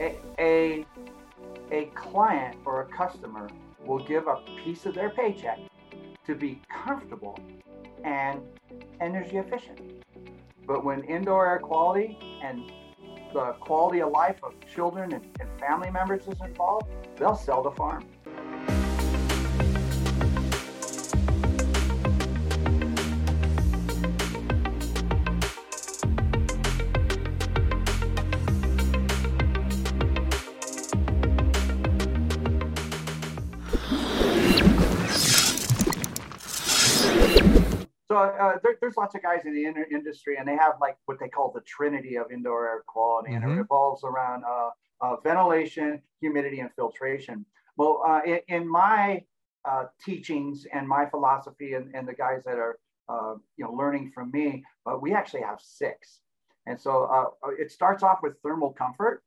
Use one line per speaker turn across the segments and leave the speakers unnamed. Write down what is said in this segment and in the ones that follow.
a, a, a client or a customer will give a piece of their paycheck to be comfortable and energy efficient. But when indoor air quality and the quality of life of children and, and family members is involved, they'll sell the farm. So uh, there, there's lots of guys in the in- industry, and they have like what they call the trinity of indoor air quality, mm-hmm. and it mm-hmm. revolves around uh, uh, ventilation, humidity, and filtration. Well, uh, in, in, my uh, teachings and my philosophy, and, and the guys that are uh, you know learning from me, but we actually have six. And so it starts off with thermal comfort.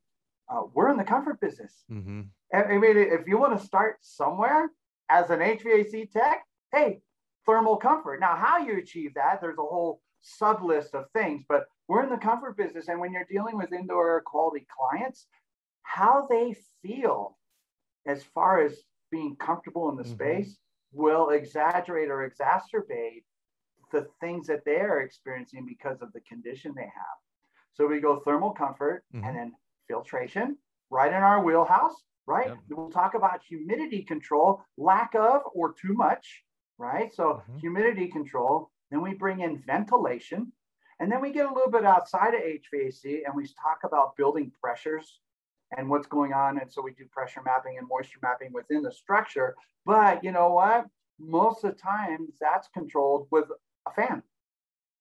we're in the comfort business. Mm-hmm. I mean, if you want to start somewhere as an HVAC tech, hey, thermal comfort. Now, how you achieve that, there's a whole sub list of things, but we're in the comfort business. And when you're dealing with indoor air quality clients, how they feel as far as being comfortable in the mm-hmm. space will exaggerate or exacerbate the things that they are experiencing because of the condition they have. So we go thermal comfort mm-hmm. and then filtration right in our wheelhouse, right? Yep. We'll talk about humidity control, lack of or too much, right? So mm-hmm. humidity control. Then we bring in ventilation. And then we get a little bit outside of HVAC and we talk about building pressures and what's going on. And so we do pressure mapping and moisture mapping within the structure. But you know what? Most of the time, that's controlled with a fan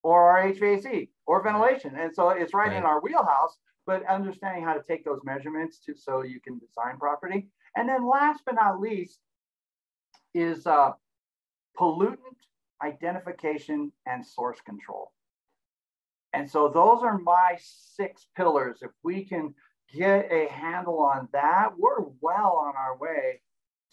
or our HVAC or ventilation. And so it's right, right, in our wheelhouse, but understanding how to take those measurements to so you can design property. And then last but not least is uh, pollutant identification and source control. And so those are my six pillars. If we can get a handle on that, we're well on our way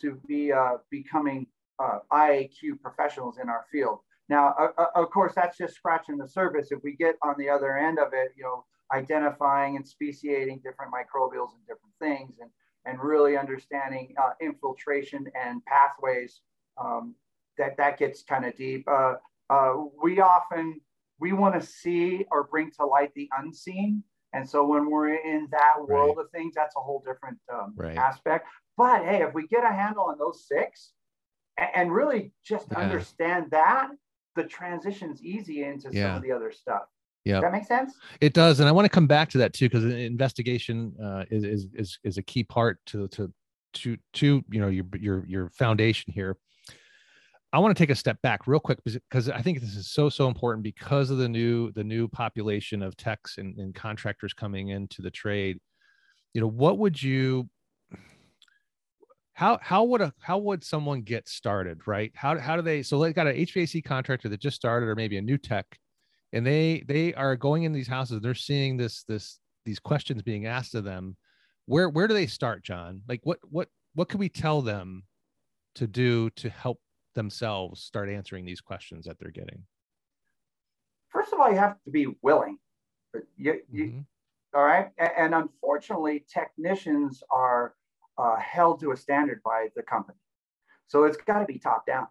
to be uh, becoming uh, IAQ professionals in our field. Now, uh, of course, that's just scratching the surface. If we get on the other end of it, you know, identifying and speciating different microbials and different things, and and really understanding uh, infiltration and pathways um, that that gets kind of deep. Uh, uh, we often we want to see or bring to light the unseen, and so when we're in that world right. of things, that's a whole different um, right. aspect. But hey, if we get a handle on those six, and, and really just yeah. understand that, the transition's easy into yeah. some of the other stuff. Yeah, that makes sense.
It does, and I want to come back to that too because investigation uh, is, is is is a key part to to to to you know your your your foundation here. I want to take a step back real quick because I think this is so so important because of the new the new population of techs and, and contractors coming into the trade. You know, what would you how how would a how would someone get started, right? How how do they so they got an HVAC contractor that just started or maybe a new tech and they they are going in these houses, they're seeing this this these questions being asked of them. Where where do they start, John? Like what what what can we tell them to do to help themselves start answering these questions that they're getting?
First of all, you have to be willing. You, you, mm-hmm. all right. And, unfortunately, technicians are uh, held to a standard by the company. So it's got to be top down.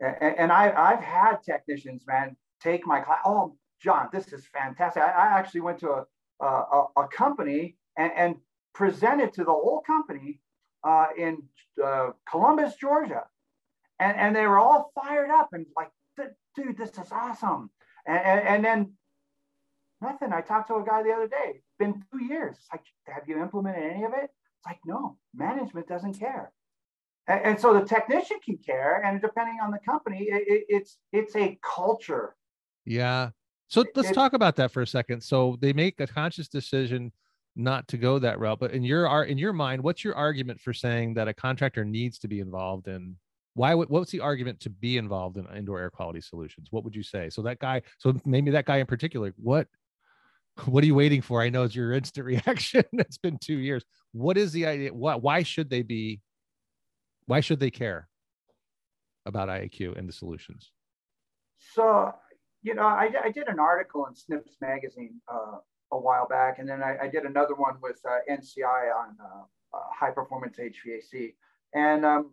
And, and I, I've had technicians, man, take my class. Oh, John, this is fantastic. I, I actually went to a, a, a company and, and, presented to the whole company uh, in uh, Columbus, Georgia and, and they were all fired up and like, dude, this is awesome. And, and, and then nothing. I talked to a guy the other day. It's been two years. It's like, have you implemented any of it? It's like, no, management doesn't care. And, and so the technician can care, and depending on the company, it, it, it's it's a culture.
Yeah. So let's it, talk about that for a second. So they make a conscious decision not to go that route, but in your in your mind, what's your argument for saying that a contractor needs to be involved in why would what's the argument to be involved in indoor air quality solutions? What would you say? So that guy so maybe that guy in particular what what are you waiting for? I know it's your instant reaction. It's been two years. What is the idea what why should they be why should they care about iaq and the solutions?
So you know i, I did an article in snips magazine uh, a while back, and then I, I did another one with uh, NCI on uh, uh, high performance HVAC. And um,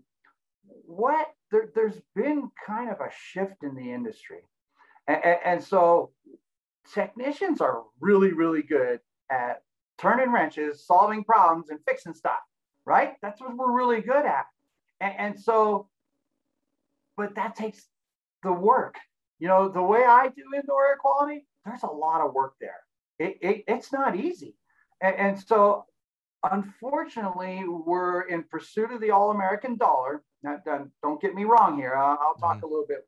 what there, has been kind of a shift in the industry, and, and so technicians are really, really good at turning wrenches, solving problems, and fixing stuff. Right? That's what we're really good at. and, and so, but that takes the work. You know, the way I do indoor air quality, there's a lot of work there. It, it it's not easy. And, and, so, unfortunately, we're in pursuit of the all American dollar. Now, don't get me wrong here. I'll, I'll talk mm-hmm. a little bit.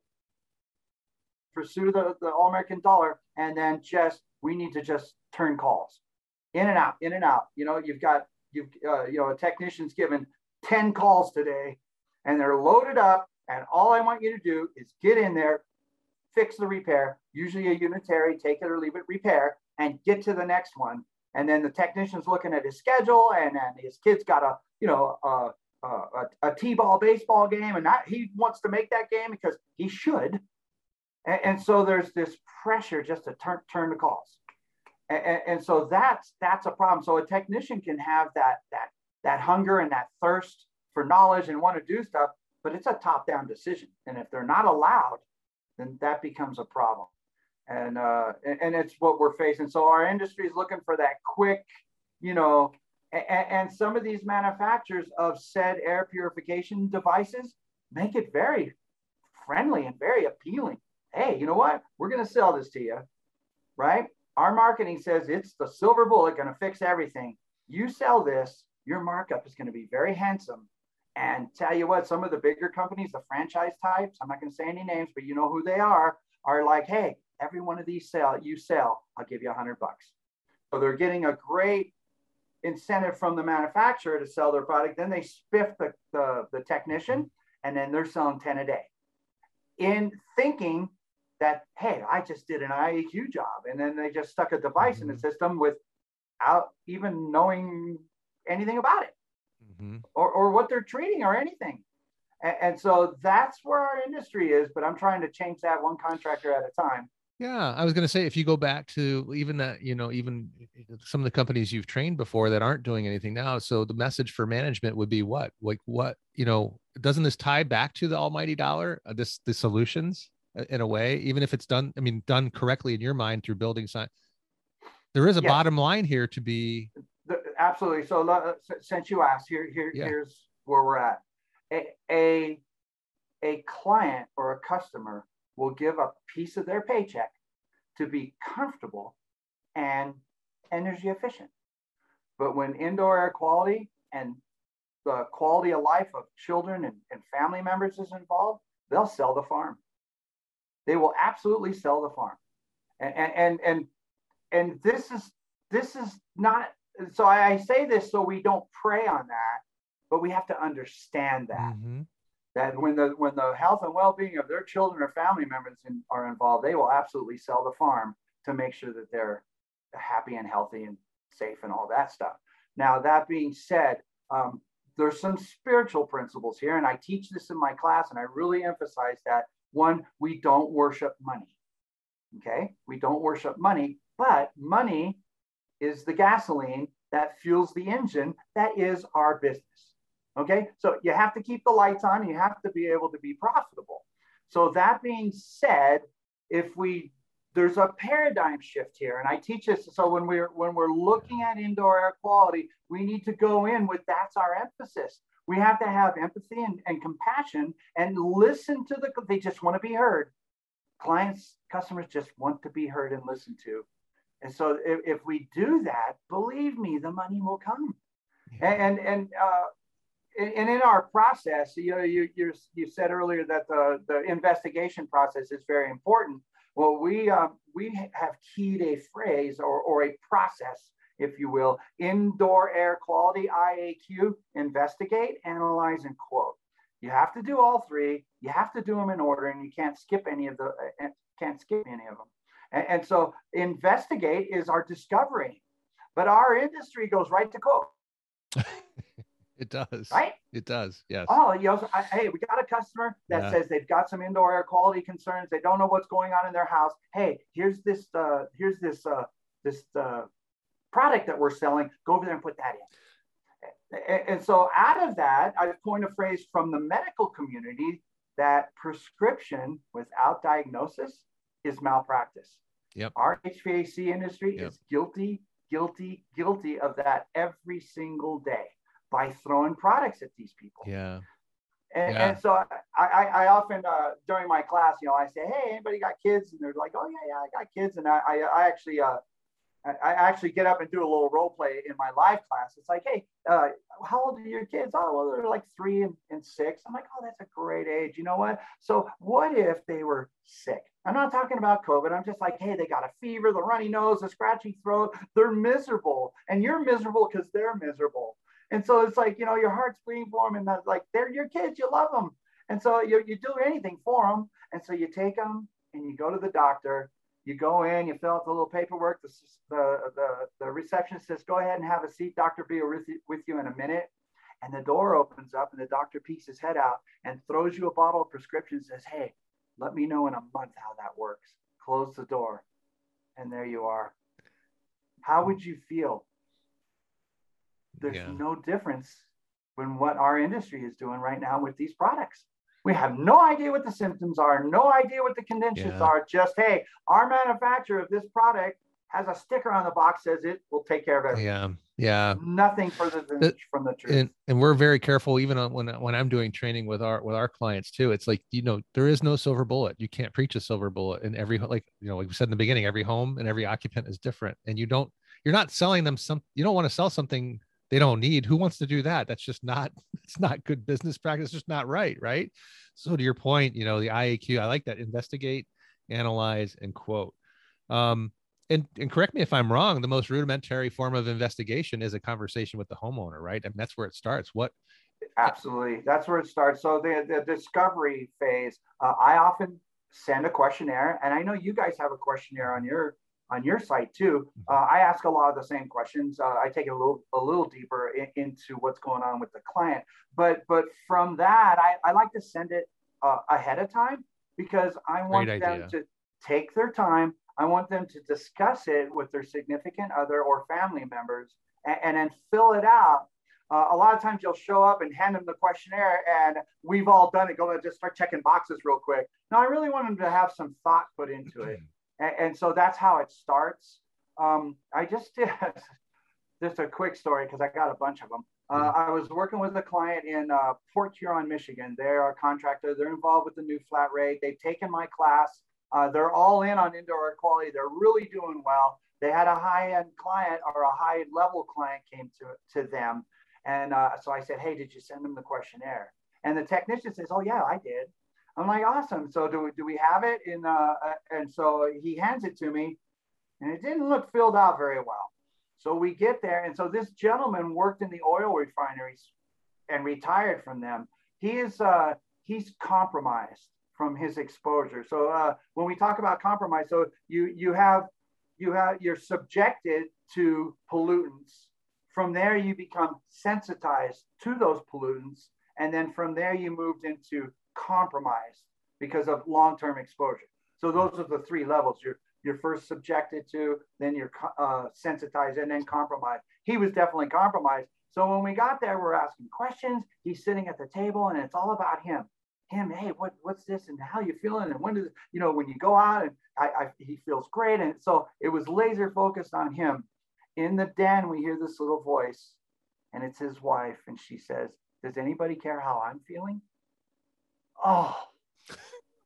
Pursue the, the all American dollar, and then just we need to just turn calls in and out, in and out. You know, you've got you've uh, you know a technician's given 10 calls today and they're loaded up and all I want you to do is get in there, fix the repair, usually a unitary, take it or leave it repair, and get to the next one. And then the technician's looking at his schedule, and then his kid's got a, you know, a, a, a t-ball baseball game, and that, he wants to make that game because he should. And, and so there's this pressure just to turn turn the calls, and, and so that's that's a problem. So a technician can have that that that hunger and that thirst for knowledge and want to do stuff, but it's a top-down decision. And if they're not allowed, then that becomes a problem. And uh, and it's what we're facing. So our industry is looking for that quick, you know, and, some of these manufacturers of said air purification devices make it very friendly and very appealing. Hey, you know what? We're going to sell this to you, right? Our marketing says it's the silver bullet going to fix everything. You sell this, your markup is going to be very handsome and tell you what, some of the bigger companies, the franchise types, I'm not going to say any names, but you know who they are, are like, hey, every one of these sell you sell, I'll give you a hundred bucks. So they're getting a great incentive from the manufacturer to sell their product. Then they spiff the, the, the technician and then they're selling 10 a day in thinking that, hey, I just did an IAQ job. And then they just stuck a device mm-hmm. in the mm-hmm. system without even knowing anything about it mm-hmm. or, or what they're treating or anything. And, and so that's where our industry is, but I'm trying to change that one contractor at a time.
Yeah, I was going to say if you go back to even that, you know, even some of the companies you've trained before that aren't doing anything now. So the message for management would be what? Like what, you know, doesn't this tie back to the almighty dollar, uh, this the solutions in a way, even if it's done, I mean, done correctly in your mind through building science. There is a yeah. bottom line here to be
absolutely. So uh, since you asked, here, here yeah. here's where we're at. A, a, a client or a customer will give a piece of their paycheck to be comfortable and energy efficient. But when indoor air quality and the quality of life of children and, and family members is involved, they'll sell the farm. They will absolutely sell the farm. And, and, and, and, this is this is not so I, I, say this so we don't prey on that, but we have to understand that. Mm-hmm. That when the when the health and well-being of their children or family members in, are involved, they will absolutely sell the farm to make sure that they're happy and healthy and safe and all that stuff. Now that being said, um, there's some spiritual principles here, and I teach this in my class, and I really emphasize that. One, we don't worship money. Okay, we don't worship money, but money is the gasoline that fuels the engine. That is our business. Okay, so you have to keep the lights on. You have to be able to be profitable. So that being said, if we there's a paradigm shift here, and I teach this. So when we're when we're looking at indoor air quality, we need to go in with that's our emphasis. We have to have empathy and, and compassion and listen to the. They just want to be heard. Clients, customers just want to be heard and listened to. And so if, if we do that, believe me, the money will come. Yeah. And and uh, and in our process, you know, you you you said earlier that the the investigation process is very important. Well, we um, we have keyed a phrase or or a process, if you will, indoor air quality IAQ: investigate, analyze, and quote. You have to do all three. You have to do them in order, and you can't skip any of the uh, can't skip any of them. And, and so investigate is our discovery, but our industry goes right to quote.
it does.
Right?
It does. Yes.
Oh, you know, I, hey, we got a customer that yeah. says they've got some indoor air quality concerns. They don't know what's going on in their house. Hey, here's this. Uh, here's this. Uh, this uh, product that we're selling, go over there and put that in. And, and so out of that, I coined a phrase from the medical community that prescription without diagnosis is malpractice.
Yep.
Our HVAC industry yep. is guilty, guilty, guilty of that every single day by throwing products at these people.
Yeah.
And, yeah. and so I, I, I often uh, during my class, you know, I say, "Hey, anybody got kids?" And they're like, "Oh yeah, yeah, I got kids." And I, I, I actually, uh, I actually get up and do a little role play in my live class. It's like, "Hey, uh, how old are your kids?" Oh, well, they're like three and, and six. I'm like, "Oh, that's a great age." You know what? So what if they were sick? I'm not talking about COVID. I'm just like, hey, they got a fever, the runny nose, the scratchy throat. They're miserable, and you're miserable because they're miserable. And so it's like, you know, your heart's bleeding for them and that's like, they're your kids, you love them. And so you, you do anything for them. And so you take them and you go to the doctor, you go in, you fill out the little paperwork. The, the, the, the receptionist says, go ahead and have a seat. Be with you, with you in a minute. And the door opens up and the doctor peeks his head out and throws you a bottle of prescription and says, hey, let me know in a month how that works. Close the door. And there you are. How would you feel there's yeah. no difference in what our industry is doing right now with these products. We have no idea what the symptoms are, no idea what the conditions yeah. are. Just hey, our manufacturer of this product has a sticker on the box says it will take care of everything.
Yeah, yeah.
Nothing further than it, from the truth.
And, and we're very careful, even when when I'm doing training with our with our clients too. It's like you know there is no silver bullet. You can't preach a silver bullet. in every like you know like we said in the beginning, every home and every occupant is different, and you don't you're not selling them some. You don't want to sell something they don't need who wants to do that? That's just not it's not good business practice it's just not right right? So to your point you know the iaq i like that investigate analyze and quote. Um and, and correct me if i'm wrong the most rudimentary form of investigation is a conversation with the homeowner right? And that's where it starts. What?
Absolutely. That's where it starts. So the, the discovery phase uh, i often send a questionnaire and i know you guys have a questionnaire on your on your site too. Mm-hmm. Uh, I ask a lot of the same questions. Uh, I take it a little a little deeper in, into what's going on with the client. But but from that, I, I like to send it uh, ahead of time because I want them to take their time. I want them to discuss it with their significant other or family members and, and then fill it out. Uh, a lot of times you'll show up and hand them the questionnaire and we've all done it. Go and just start checking boxes real quick. No, I really want them to have some thought put into it. And, and so that's how it starts. Um, I just did just a quick story because I got a bunch of them. Uh, mm-hmm. I was working with a client in uh, Port Huron, Michigan. They're a contractor. They're involved with the new flat rate. They've taken my class. Uh, they're all in on indoor air quality. They're really doing well. They had a high-end client or a high-level client came to, to them. And uh, so I said, hey, did you send them the questionnaire? And the technician says, oh, yeah, I did. I'm like, awesome. So do we, do we have it in, uh, uh, and so he hands it to me and it didn't look filled out very well. So we get there. And so this gentleman worked in the oil refineries and retired from them. He is, uh, he's compromised from his exposure. So uh, when we talk about compromise, so you, you have, you have, you're subjected to pollutants. From there, you become sensitized to those pollutants. And then from there, you moved into compromised because of long-term exposure. So those are the three levels. You're you're first subjected to, then you're uh, sensitized, and then compromised. He was definitely compromised. So when we got there, we're asking questions. He's sitting at the table, and it's all about him. Him, hey, what, what's this, and how you feeling, and when does you know when you go out, and I, I, he feels great, and so it was laser focused on him. In the den, we hear this little voice, and it's his wife, and she says, "Does anybody care how I'm feeling?" Oh.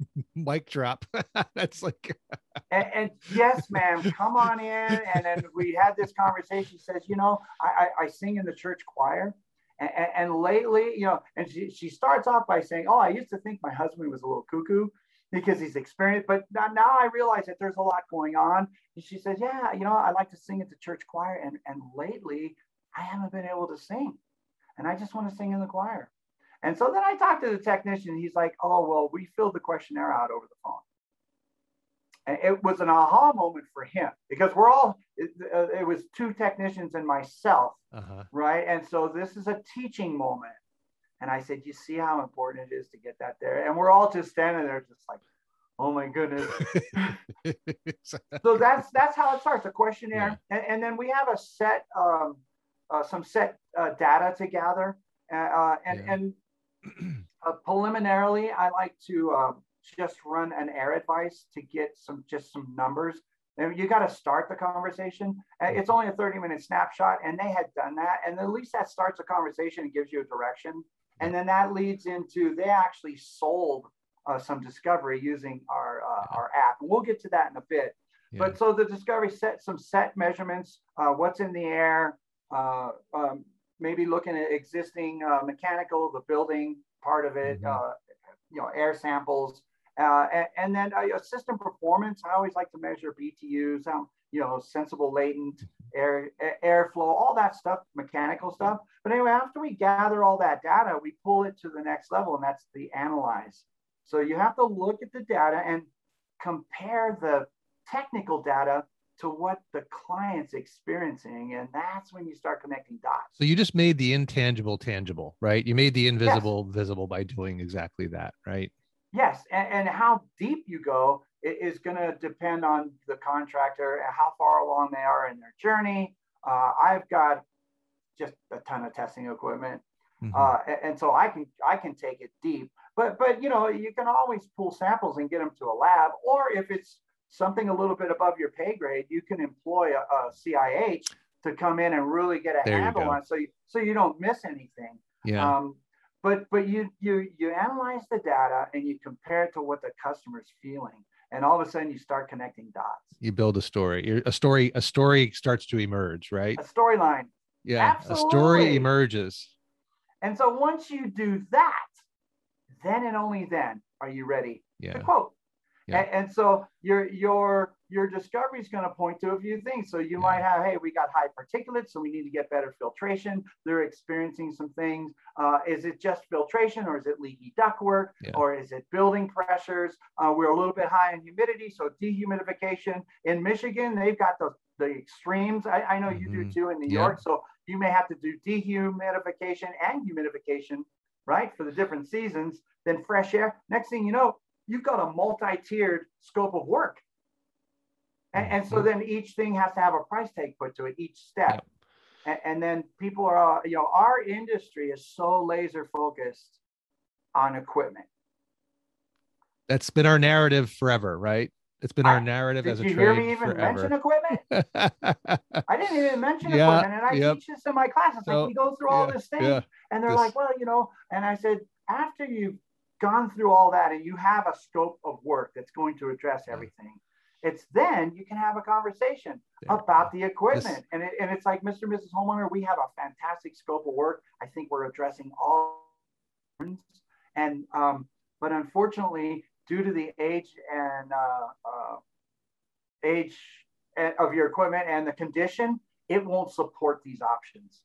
Mic drop. That's like
and, and, yes ma'am come on in. And then we had this conversation. Says you know i i, I sing in the church choir. And, and, and, lately you know and she, she starts off by saying oh i used to think my husband was a little cuckoo because he's experienced but now, now i realize that there's a lot going on. And she says yeah you know i like to sing at the church choir. And and lately i haven't been able to sing. And i just want to sing in the choir and so then I talked to the technician. He's like, oh, well, we filled the questionnaire out over the phone. And it was an aha moment for him because we're all, it, uh, it was two technicians and myself, uh-huh. right? And so this is a teaching moment. And I said, you see how important it is to get that there? And we're all just standing there, just like, Oh my goodness. so that's that's how it starts. A questionnaire, yeah. and, and, then we have a set, um, uh, some set uh, data to gather, uh, uh and yeah. and uh, preliminarily, I like to um, just run an AirAdvice to get some just some numbers. And you got to start the conversation. It's mm-hmm. only a 30 minute snapshot, and they had done that. And at least that starts a conversation and gives you a direction. And then that leads into they actually sold uh, some discovery using our uh, our app, and we'll get to that in a bit. Yeah. But so the discovery set some set measurements, uh, what's in the air, uh, um, maybe looking at existing uh, mechanical, the building part of it, mm-hmm. Uh, you know, air samples, and, and, then system performance. I always like to measure BTUs, um, you know, sensible latent air airflow, all that stuff, mechanical stuff. But anyway, after we gather all that data, we pull it to the next level, and that's the analyze. So you have to look at the data and compare the technical data to what the client's experiencing. And that's when you start connecting dots.
So you just made the intangible tangible, right? You made the invisible yes. visible by doing exactly that, right?
Yes. And, and how deep you go is going to depend on the contractor and how far along they are in their journey. Uh, I've got just a ton of testing equipment. Mm-hmm. Uh, and, and so I can I can take it deep. But but you know you can always pull samples and get them to a lab, or if it's something a little bit above your pay grade, you can employ a, a CIH to come in and really get a there handle on so you so you don't miss anything.
Yeah. Um,
but but you you you analyze the data and you compare it to what the customer's feeling, and all of a sudden you start connecting dots.
You build a story. A story a story starts to emerge, right?
A storyline.
Yeah, Absolutely. a story emerges.
And so once you do that, then and only then are you ready
yeah.
to quote. Yeah. And, and, so your your your discovery is going to point to a few things. So you yeah. might have, hey, we got high particulates, so we need to get better filtration. They're experiencing some things. Uh, is it just filtration, or is it leaky ductwork, yeah. or is it building pressures? Uh, we're a little bit high in humidity, so dehumidification. In Michigan, they've got the the extremes. I, I know you mm-hmm. do too in New York. So you may have to do dehumidification and humidification right, for the different seasons, then fresh air. Next thing you know, you've got a multi-tiered scope of work. And, and so mm-hmm. then each thing has to have a price tag put to it, each step. And, and then people are, uh, you know, our industry is so laser focused on equipment.
That's been our narrative forever, right? It's been our narrative I, as a trade. Did you hear me even forever.
mention equipment? I didn't even mention yeah, equipment, and I yep. teach this in my classes. Like so, we go through all this thing, yeah, and they're this. like, "Well, you know," and I said, after you've gone through all that and you have a scope of work that's going to address everything, it's then you can have a conversation about the equipment. This. And, it, and it's like, Mr. and Mrs. Homeowner, we have a fantastic scope of work. I think we're addressing all. And um, but unfortunately, due to the age and uh, uh, age of your equipment and the condition, it won't support these options.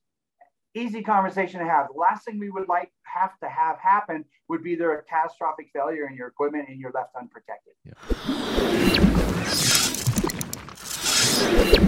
Easy conversation to have. The last thing we would like have to have happen would be there a catastrophic failure in your equipment and you're left unprotected. Yeah.